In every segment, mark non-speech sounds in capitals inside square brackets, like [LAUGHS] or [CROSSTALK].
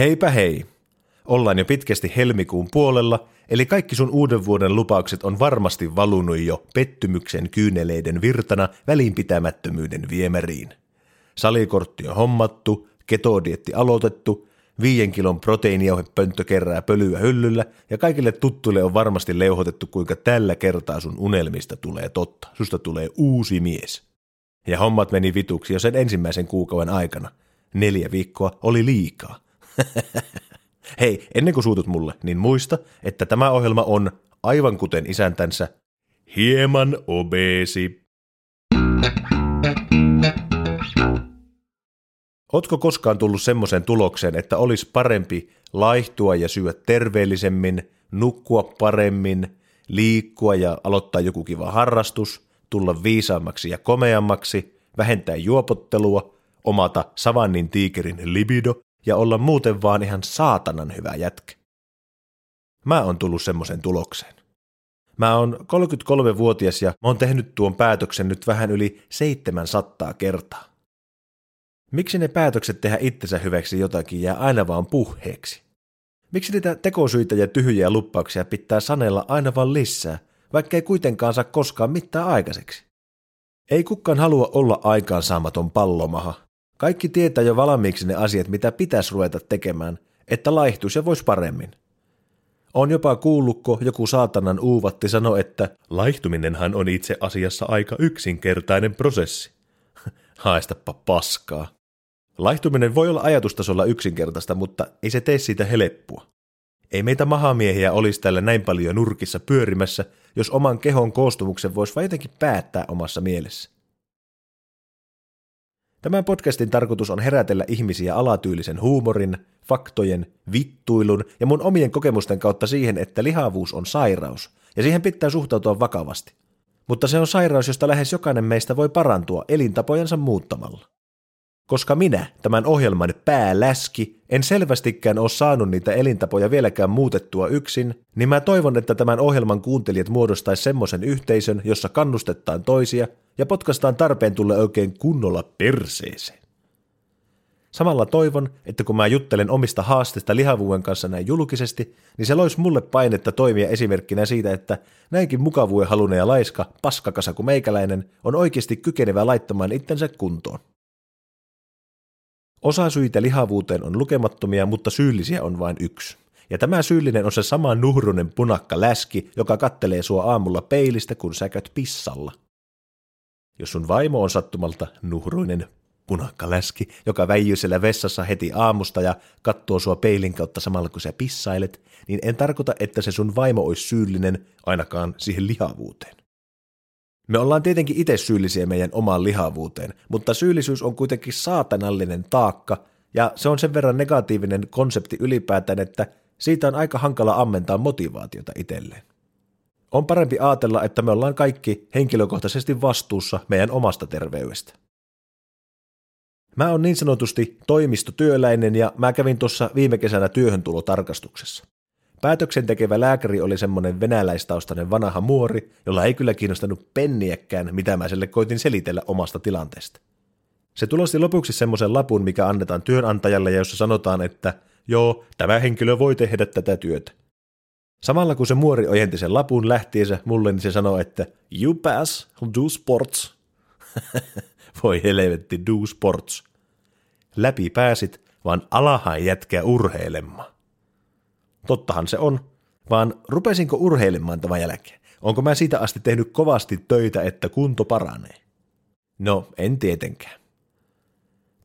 Heipä hei! Ollaan jo pitkästi helmikuun puolella, eli kaikki sun uuden vuoden lupaukset on varmasti valunut jo pettymyksen kyyneleiden virtana välinpitämättömyyden viemäriin. Salikortti on hommattu, ketodietti aloitettu, viien kilon proteiinijauhepönttö kerää pölyä hyllyllä ja kaikille tuttuille on varmasti leuhotettu, kuinka tällä kertaa sun unelmista tulee totta. Susta tulee uusi mies. Ja hommat meni vituksi jo sen ensimmäisen kuukauden aikana. Neljä viikkoa oli liikaa. [LAUGHS] Hei, ennen kuin suutut mulle, niin muista, että tämä ohjelma on, aivan kuten isäntänsä, hieman obeesi. Ootko koskaan tullut semmoiseen tulokseen, että olisi parempi laihtua ja syödä terveellisemmin, nukkua paremmin, liikkua ja aloittaa joku kiva harrastus, tulla viisaammaksi ja komeammaksi, vähentää juopottelua, omata savannin tiikerin libido ja olla muuten vaan ihan saatanan hyvä jätkä. Mä oon tullut semmoisen tulokseen. Mä oon 33-vuotias ja mä oon tehnyt tuon päätöksen nyt vähän yli 700 kertaa. Miksi ne päätökset tehdä itsensä hyväksi jotakin jää aina vaan puheeksi? Miksi niitä tekosyitä ja tyhjiä luppauksia pitää sanella aina vaan lisää, vaikka ei kuitenkaan saa koskaan mitään aikaiseksi? Ei kukaan halua olla aikaansaamaton pallomaha, kaikki tietää jo valmiiksi ne asiat, mitä pitäisi ruveta tekemään, että laihtuisi ja voisi paremmin. On jopa kuullutko joku saatanan uuvatti sano, että laihtuminenhan on itse asiassa aika yksinkertainen prosessi. [LAUGHS] Haistapa paskaa. Laihtuminen voi olla ajatustasolla yksinkertaista, mutta ei se tee siitä heleppua. Ei meitä mahamiehiä olisi täällä näin paljon nurkissa pyörimässä, jos oman kehon koostumuksen voisi vain jotenkin päättää omassa mielessä. Tämän podcastin tarkoitus on herätellä ihmisiä alatyylisen huumorin, faktojen, vittuilun ja mun omien kokemusten kautta siihen, että lihavuus on sairaus, ja siihen pitää suhtautua vakavasti. Mutta se on sairaus, josta lähes jokainen meistä voi parantua elintapojensa muuttamalla. Koska minä, tämän ohjelman pääläski, en selvästikään ole saanut niitä elintapoja vieläkään muutettua yksin, niin mä toivon, että tämän ohjelman kuuntelijat muodostaisi semmoisen yhteisön, jossa kannustetaan toisia ja potkastaan tarpeen tulle oikein kunnolla perseeseen. Samalla toivon, että kun mä juttelen omista haasteista lihavuuden kanssa näin julkisesti, niin se loisi mulle painetta toimia esimerkkinä siitä, että näinkin mukavuuden halune ja laiska, paskakasa kuin meikäläinen, on oikeasti kykenevä laittamaan itsensä kuntoon. Osa syitä lihavuuteen on lukemattomia, mutta syyllisiä on vain yksi. Ja tämä syyllinen on se sama nuhrunen punakka läski, joka kattelee sua aamulla peilistä, kun sä käyt pissalla. Jos sun vaimo on sattumalta nuhruinen punakka läski, joka väijyy siellä vessassa heti aamusta ja katsoo sua peilin kautta samalla kun sä pissailet, niin en tarkoita, että se sun vaimo olisi syyllinen ainakaan siihen lihavuuteen. Me ollaan tietenkin itse syyllisiä meidän omaan lihavuuteen, mutta syyllisyys on kuitenkin saatanallinen taakka, ja se on sen verran negatiivinen konsepti ylipäätään, että siitä on aika hankala ammentaa motivaatiota itselleen. On parempi ajatella, että me ollaan kaikki henkilökohtaisesti vastuussa meidän omasta terveydestä. Mä oon niin sanotusti toimistotyöläinen ja mä kävin tuossa viime kesänä työhöntulotarkastuksessa. Päätöksen tekevä lääkäri oli semmoinen venäläistaustainen vanha muori, jolla ei kyllä kiinnostanut penniäkään, mitä mä sille koitin selitellä omasta tilanteesta. Se tulosti lopuksi semmoisen lapun, mikä annetaan työnantajalle ja jossa sanotaan, että joo, tämä henkilö voi tehdä tätä työtä. Samalla kun se muori ojenti sen lapun lähtiensä mulle, niin se sanoi, että you pass, do sports. [LAUGHS] voi helvetti, do sports. Läpi pääsit, vaan alahan jätkä urheilemaan. Tottahan se on, vaan rupesinko urheilemaan tämän jälkeen? Onko mä siitä asti tehnyt kovasti töitä, että kunto paranee? No, en tietenkään.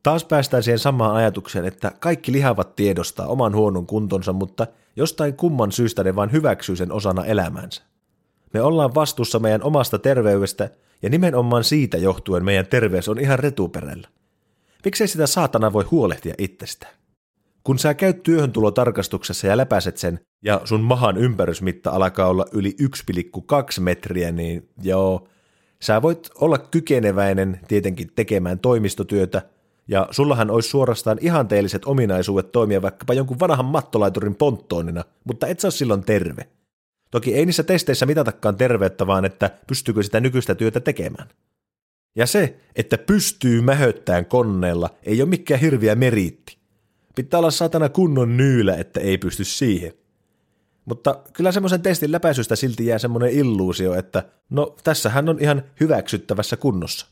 Taas päästään siihen samaan ajatukseen, että kaikki lihavat tiedostaa oman huonon kuntonsa, mutta jostain kumman syystä ne vain hyväksyy sen osana elämänsä. Me ollaan vastuussa meidän omasta terveydestä, ja nimenomaan siitä johtuen meidän terveys on ihan retuperällä. Miksei sitä saatana voi huolehtia itsestään? Kun sä käyt työhöntulotarkastuksessa ja läpäiset sen, ja sun mahan ympärysmitta alkaa olla yli 1,2 metriä, niin joo, sä voit olla kykeneväinen tietenkin tekemään toimistotyötä, ja sullahan olisi suorastaan ihanteelliset ominaisuudet toimia vaikkapa jonkun vanhan mattolaiturin ponttoonina, mutta et sä ole silloin terve. Toki ei niissä testeissä mitatakaan terveyttä, vaan että pystyykö sitä nykyistä työtä tekemään. Ja se, että pystyy mähöttämään koneella, ei ole mikään hirviä meriitti. Pitää olla satana kunnon nyylä, että ei pysty siihen. Mutta kyllä semmoisen testin läpäisystä silti jää semmoinen illuusio, että no tässähän on ihan hyväksyttävässä kunnossa.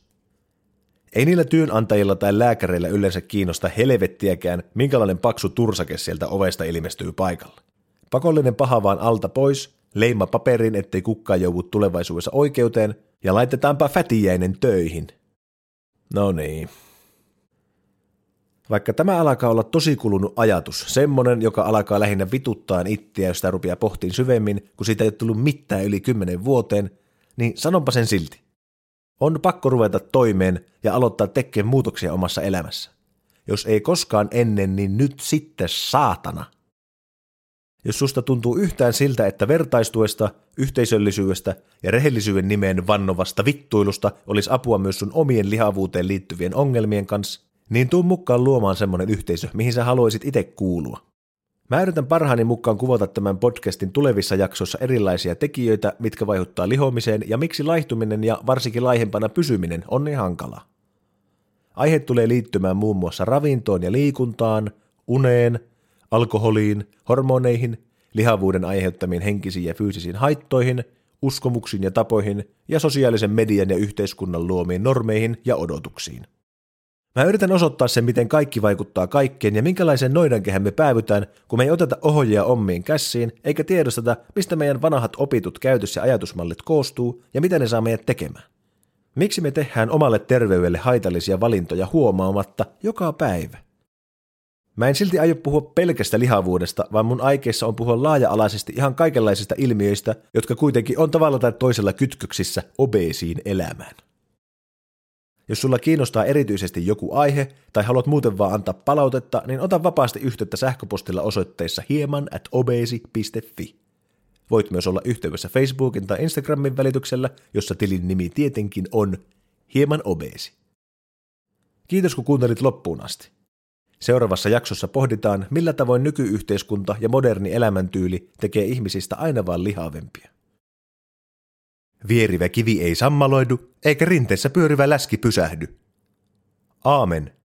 Ei niillä työnantajilla tai lääkäreillä yleensä kiinnosta helvettiäkään, minkälainen paksu tursake sieltä ovesta ilmestyy paikalle. Pakollinen paha vaan alta pois, leima paperin, ettei kukaan joudu tulevaisuudessa oikeuteen, ja laitetaanpa fätijäinen töihin. No niin. Vaikka tämä alkaa olla tosi kulunut ajatus, semmonen, joka alkaa lähinnä vituttaa ittiä, jos sitä rupeaa pohtiin syvemmin, kun siitä ei ole tullut mitään yli kymmenen vuoteen, niin sanonpa sen silti. On pakko ruveta toimeen ja aloittaa tekemään muutoksia omassa elämässä. Jos ei koskaan ennen, niin nyt sitten saatana. Jos susta tuntuu yhtään siltä, että vertaistuesta, yhteisöllisyydestä ja rehellisyyden nimeen vannovasta vittuilusta olisi apua myös sun omien lihavuuteen liittyvien ongelmien kanssa, niin tuu mukaan luomaan semmoinen yhteisö, mihin sä haluaisit itse kuulua. Mä yritän parhaani mukaan kuvata tämän podcastin tulevissa jaksoissa erilaisia tekijöitä, mitkä vaikuttaa lihomiseen ja miksi laihtuminen ja varsinkin laihempana pysyminen on niin hankalaa. Aihe tulee liittymään muun muassa ravintoon ja liikuntaan, uneen, alkoholiin, hormoneihin, lihavuuden aiheuttamiin henkisiin ja fyysisiin haittoihin, uskomuksiin ja tapoihin ja sosiaalisen median ja yhteiskunnan luomiin normeihin ja odotuksiin. Mä yritän osoittaa sen, miten kaikki vaikuttaa kaikkeen ja minkälaisen noidankehän me päävytään, kun me ei oteta ohjia ommiin käsiin, eikä tiedosteta, mistä meidän vanhat opitut käytös- ja ajatusmallit koostuu ja mitä ne saa meidät tekemään. Miksi me tehdään omalle terveydelle haitallisia valintoja huomaamatta joka päivä? Mä en silti aio puhua pelkästä lihavuudesta, vaan mun aikeissa on puhua laaja-alaisesti ihan kaikenlaisista ilmiöistä, jotka kuitenkin on tavalla tai toisella kytköksissä obeesiin elämään. Jos sulla kiinnostaa erityisesti joku aihe tai haluat muuten vaan antaa palautetta, niin ota vapaasti yhteyttä sähköpostilla osoitteessa hieman at obesi.fi. Voit myös olla yhteydessä Facebookin tai Instagramin välityksellä, jossa tilin nimi tietenkin on hieman obesi. Kiitos kun kuuntelit loppuun asti. Seuraavassa jaksossa pohditaan, millä tavoin nykyyhteiskunta ja moderni elämäntyyli tekee ihmisistä aina vaan lihavempia. Vierivä kivi ei sammaloidu, eikä rinteessä pyörivä läski pysähdy. Aamen.